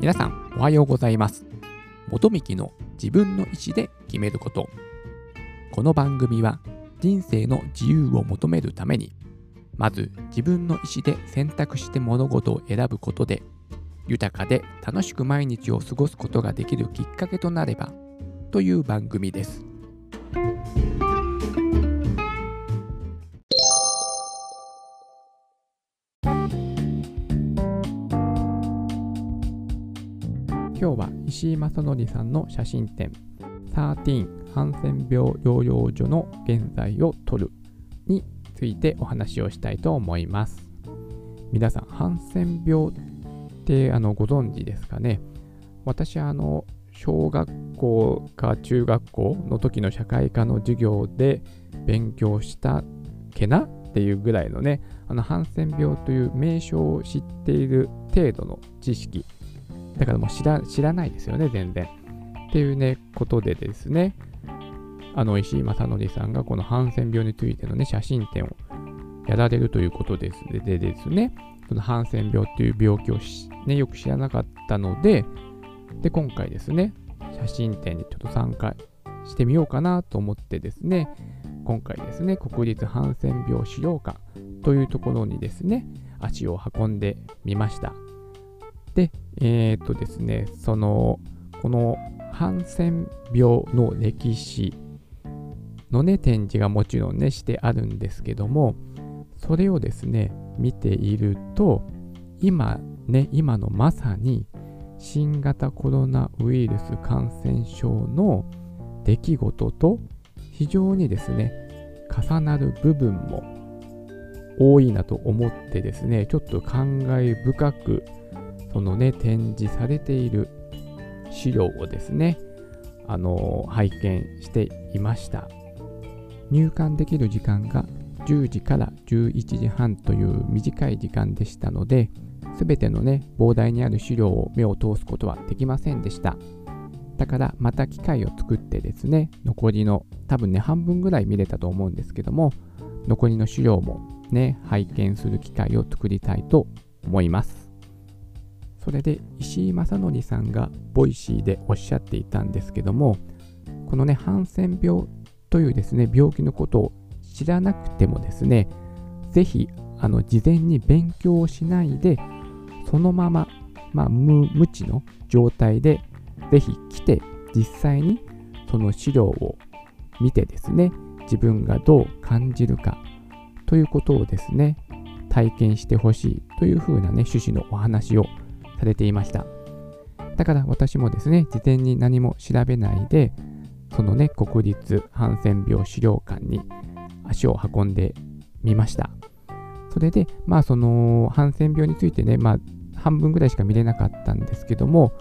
皆さんおはようございます。元幹の自分の意思で決めること。この番組は人生の自由を求めるためにまず自分の意思で選択して物事を選ぶことで豊かで楽しく毎日を過ごすことができるきっかけとなればという番組です。石井正則さんの写真展13ハンセン病療養所の現在を撮るについてお話をしたいと思います。皆さんハンセン病ってあのご存知ですかね？私はあの小学校か中学校の時の社会科の授業で勉強したけな？っていうぐらいのねあのハンセン病という名称を知っている程度の知識だからもう知ら知らないですよね、全然。っていうね、ことでですね、あの石井正則さんがこのハンセン病についてのね、写真展をやられるということです。でですね、そのハンセン病っていう病気をね、よく知らなかったので、で、今回ですね、写真展にちょっと参加してみようかなと思ってですね、今回ですね、国立ハンセン病資料館というところにですね、足を運んでみました。えー、っとですね、その、このハンセン病の歴史のね、展示がもちろんね、してあるんですけども、それをですね、見ていると、今ね、今のまさに新型コロナウイルス感染症の出来事と非常にですね、重なる部分も多いなと思ってですね、ちょっと感慨深くそのね、展示されている資料をですね、あの拝見していました。入館できる時間が10時から11時半という短い時間でしたので、すべてのね、膨大にある資料を目を通すことはできませんでした。だからまた機会を作ってですね、残りの多分ね、半分ぐらい見れたと思うんですけども、残りの資料もね、拝見する機会を作りたいと思います。それで石井正則さんがボイシーでおっしゃっていたんですけどもこのねハンセン病というですね病気のことを知らなくてもですねぜひあの事前に勉強をしないでそのまま、まあ、無無知の状態でぜひ来て実際にその資料を見てですね自分がどう感じるかということをですね体験してほしいというふうなね趣旨のお話をされていました。だから私もですね、事前に何も調べないで、そのね、国立ハンセン病資料館に足を運んでみました。それで、まあそのハンセン病についてね、まあ半分ぐらいしか見れなかったんですけども、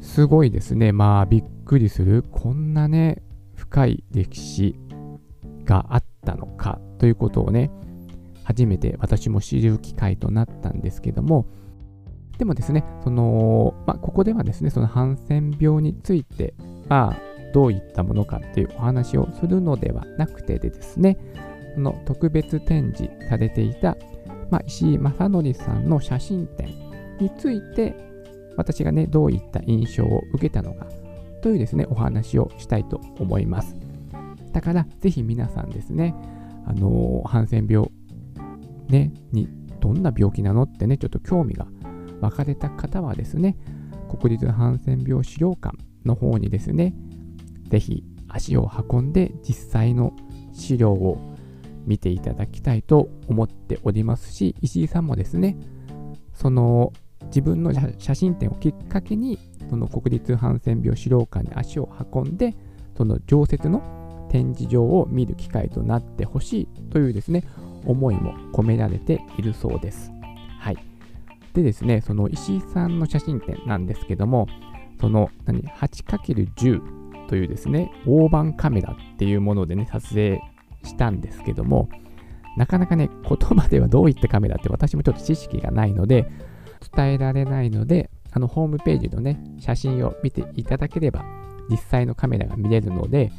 すごいですね、まあびっくりする、こんなね、深い歴史があったのかということをね、初めて私も知る機会となったんですけども、でもですね、その、まあ、ここではですね、そのハンセン病について、まあ、どういったものかっていうお話をするのではなくてでですね、その特別展示されていた、まあ、石井正則さんの写真展について、私がね、どういった印象を受けたのかというですね、お話をしたいと思います。だから、ぜひ皆さんですね、あのー、ハンセン病、ね、にどんな病気なのってね、ちょっと興味が分かれた方はですね、国立ハンセン病資料館の方にですね、ぜひ足を運んで実際の資料を見ていただきたいと思っておりますし、石井さんもですね、その自分の写真展をきっかけに、その国立ハンセン病資料館に足を運んで、その常設の展示場を見る機会となってほしいというですね、思いも込められているそうです。はい。でですね、その石井さんの写真展なんですけども、その何 8×10 というですね、大判カメラっていうものでね、撮影したんですけども、なかなかね、言葉ではどういったカメラって私もちょっと知識がないので、伝えられないので、あのホームページのね、写真を見ていただければ、実際のカメラが見れるので、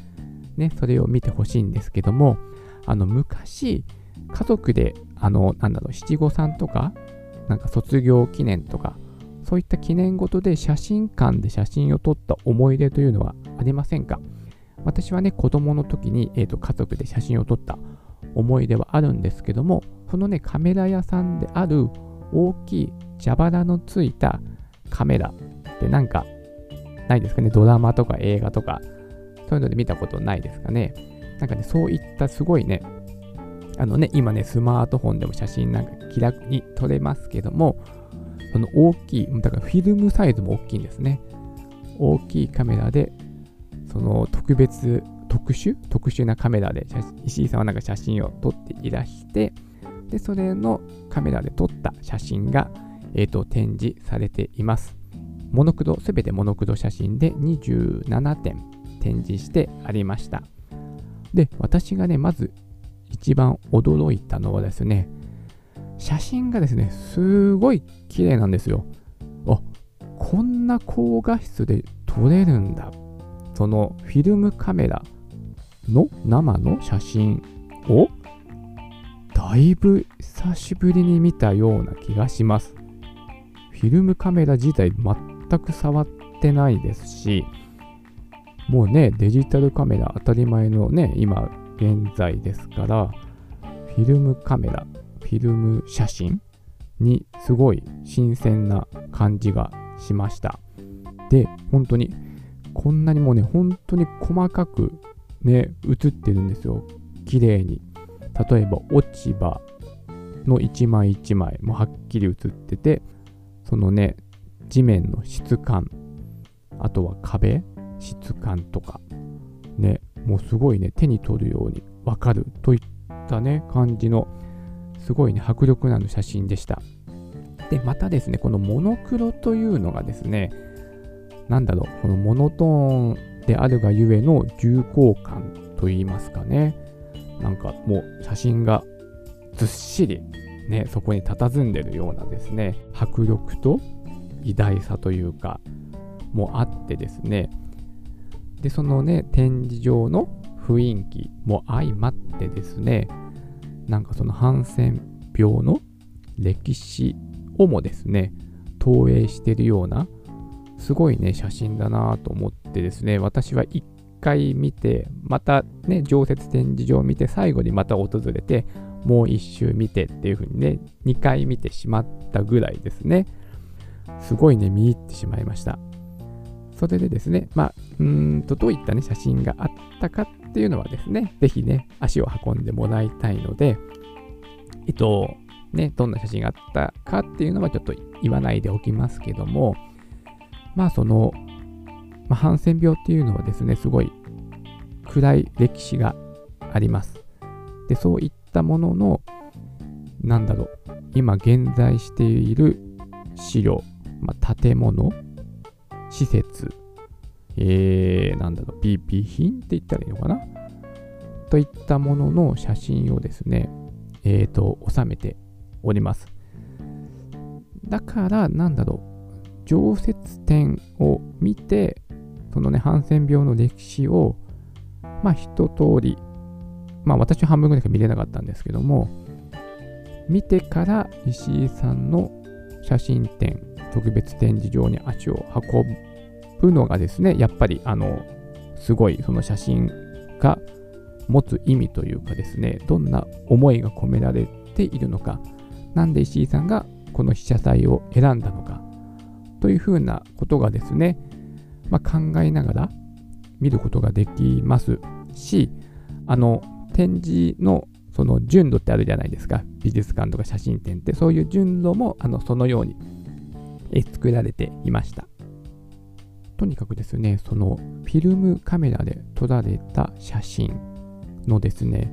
ね、それを見てほしいんですけども、あの昔、家族で、あの、なんだろう、七五三とか、なんか卒業記念とか、そういった記念事で写真館で写真を撮った思い出というのはありませんか？私はね、子供の時に、えーと、家族で写真を撮った思い出はあるんですけども、そのね、カメラ屋さんである大きい蛇腹のついたカメラってなんかないですかね、ドラマとか映画とか、そういうので見たことないですかね？なんかね、そういったすごいね、あのね、今ね、スマートフォンでも写真なんか気楽に撮れますけども、その大きい、だからフィルムサイズも大きいんですね。大きいカメラで、その特別、特殊？特殊なカメラで石井さんはなんか写真を撮っていらして、で、それのカメラで撮った写真が、えっ、ー、と、展示されています。モノクロ、すべてモノクロ写真で27点展示してありました。で、私がね、まず一番驚いたのはですね、写真がですね、すごい綺麗なんですよ。あ、こんな高画質で撮れるんだ。そのフィルムカメラの生の写真をだいぶ久しぶりに見たような気がします。フィルムカメラ自体全く触ってないですし、もうね、デジタルカメラ当たり前のね、今現在ですから、フィルムカメラ、フィルム写真にすごい新鮮な感じがしました。で、本当に、こんなにもうね、本当に細かくね、映ってるんですよ。綺麗に。例えば、落ち葉の一枚一枚もはっきり映ってて、そのね、地面の質感、あとは壁、質感とか、もうすごいね、手に取るようにわかるといったね、感じの、すごいね、迫力のある写真でした。で、またですね、このモノクロというのがですね、なんだろう、このモノトーンであるがゆえの重厚感といいますかね、なんかもう写真がずっしりね、そこに佇んでるようなですね、迫力と偉大さというか、もあってですね、で、そのね、展示場の雰囲気も相まってですね、なんかそのハンセン病の歴史をもですね、投影してるような、すごいね、写真だなと思ってですね、私は一回見て、またね、常設展示場を見て、最後にまた訪れて、もう一周見てっていう風にね、2回見てしまったぐらいですね。すごいね、見入ってしまいました。それでですね、まあ、うんと、どういったね、写真があったかっていうのはですね、ぜひね、足を運んでもらいたいので、えっと、ね、どんな写真があったかっていうのはちょっと言わないでおきますけども、まあ、その、まあ、ハンセン病っていうのはですね、すごい暗い歴史があります。で、そういったものの、なんだろう、今現在している資料、まあ、建物、施設、えー、なんだろう、PP 品って言ったらいいのかな？といったものの写真をですね、えっ、ー、と、収めております。だから、なんだろう、常設展を見て、そのね、ハンセン病の歴史を、まあ、一通り、まあ、私は半分ぐらいしか見れなかったんですけども、見てから石井さんの写真展特別展示場に足を運ぶのがですね、やっぱりあの、すごいその写真が持つ意味というかですね、どんな思いが込められているのか、なんで石井さんがこの被写体を選んだのか、というふうなことがですね、まあ、考えながら見ることができますし、あの、展示のその順路ってあるじゃないですか。美術館とか写真展って、そういう順路もあのそのように作られていました。とにかくですね、そのフィルムカメラで撮られた写真のですね、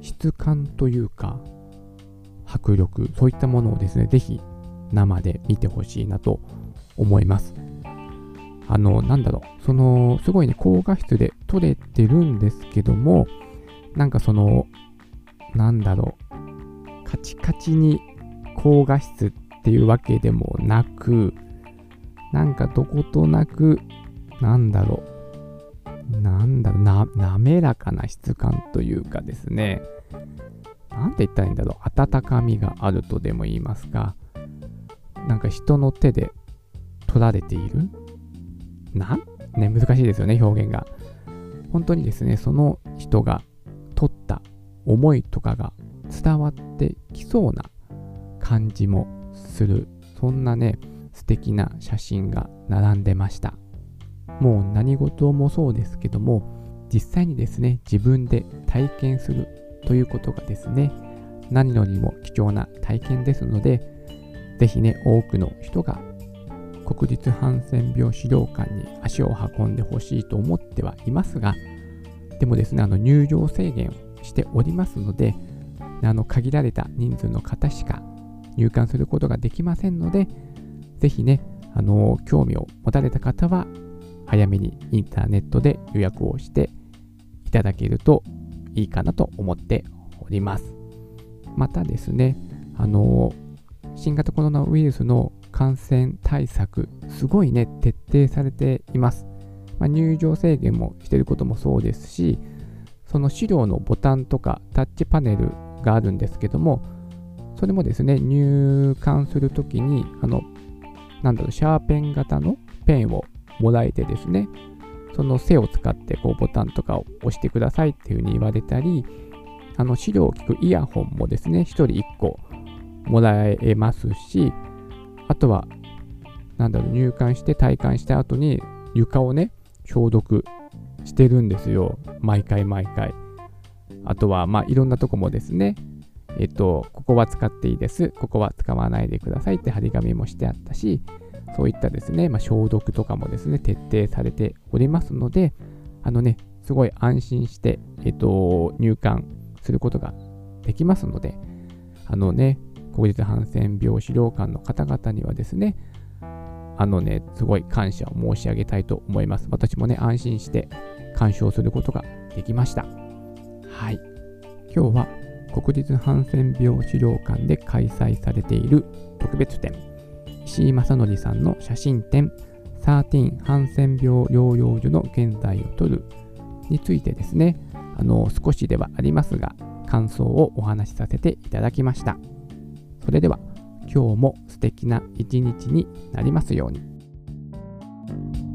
質感というか、迫力、そういったものをですね、ぜひ生で見てほしいなと思います。あの、なんだろう、その、すごいね、高画質で撮れてるんですけども、なんかその、なんだろう、カチカチに高画質っていうわけでもなく、なんかどことなく、なんだろう、なんだろう、な、滑らかな質感というかですね、なんて言ったらいいんだろう、温かみがあるとでも言いますか、なんか人の手で撮られている。なん？ね、難しいですよね、表現が。本当にですね、その人が撮った思いとかが伝わってきそうな感じもする。そんなね、素敵な写真が並んでました。もう何事もそうですけども、実際にですね、自分で体験するということがですね、何よりも貴重な体験ですので、ぜひね、多くの人が国立ハンセン病資料館に足を運んでほしいと思ってはいますが、でもですね、あの入場制限をしておりますので、あの限られた人数の方しか入館することができませんので、ぜひね、あの興味を持たれた方は、早めにインターネットで予約をしていただけるといいかなと思っております。またですね、あの新型コロナウイルスの感染対策、すごいね、徹底されています。まあ、入場制限もしてることもそうですし、その資料のボタンとかタッチパネルがあるんですけども、それもですね、入館するときに、あの、なんだろう、シャーペン型のペンをもらえてですね、その背を使ってこうボタンとかを押してくださいっていうふうに言われたり、あの資料を聞くイヤホンもですね、1人1個もらえますし、あとは、なんだろう、入館して体感した後に床をね、消毒してるんですよ。毎回毎回。あとは、まあ、いろんなとこもですね、えっと、ここは使っていいです。ここは使わないでくださいって張り紙もしてあったし、そういったですね、まあ、消毒とかもですね、徹底されておりますので、あのね、すごい安心して、えっと、入館することができますので、あのね、国立ハンセン病資料館の方々にはですね、あのね、すごい感謝を申し上げたいと思います。私もね、安心して鑑賞することができました。はい。今日は国立ハンセン病資料館で開催されている特別展、石井正則さんの写真展、13ハンセン病療養所の現在を撮るについてですね、あの少しではありますが、感想をお話しさせていただきました。それでは今日も素敵な一日になりますように。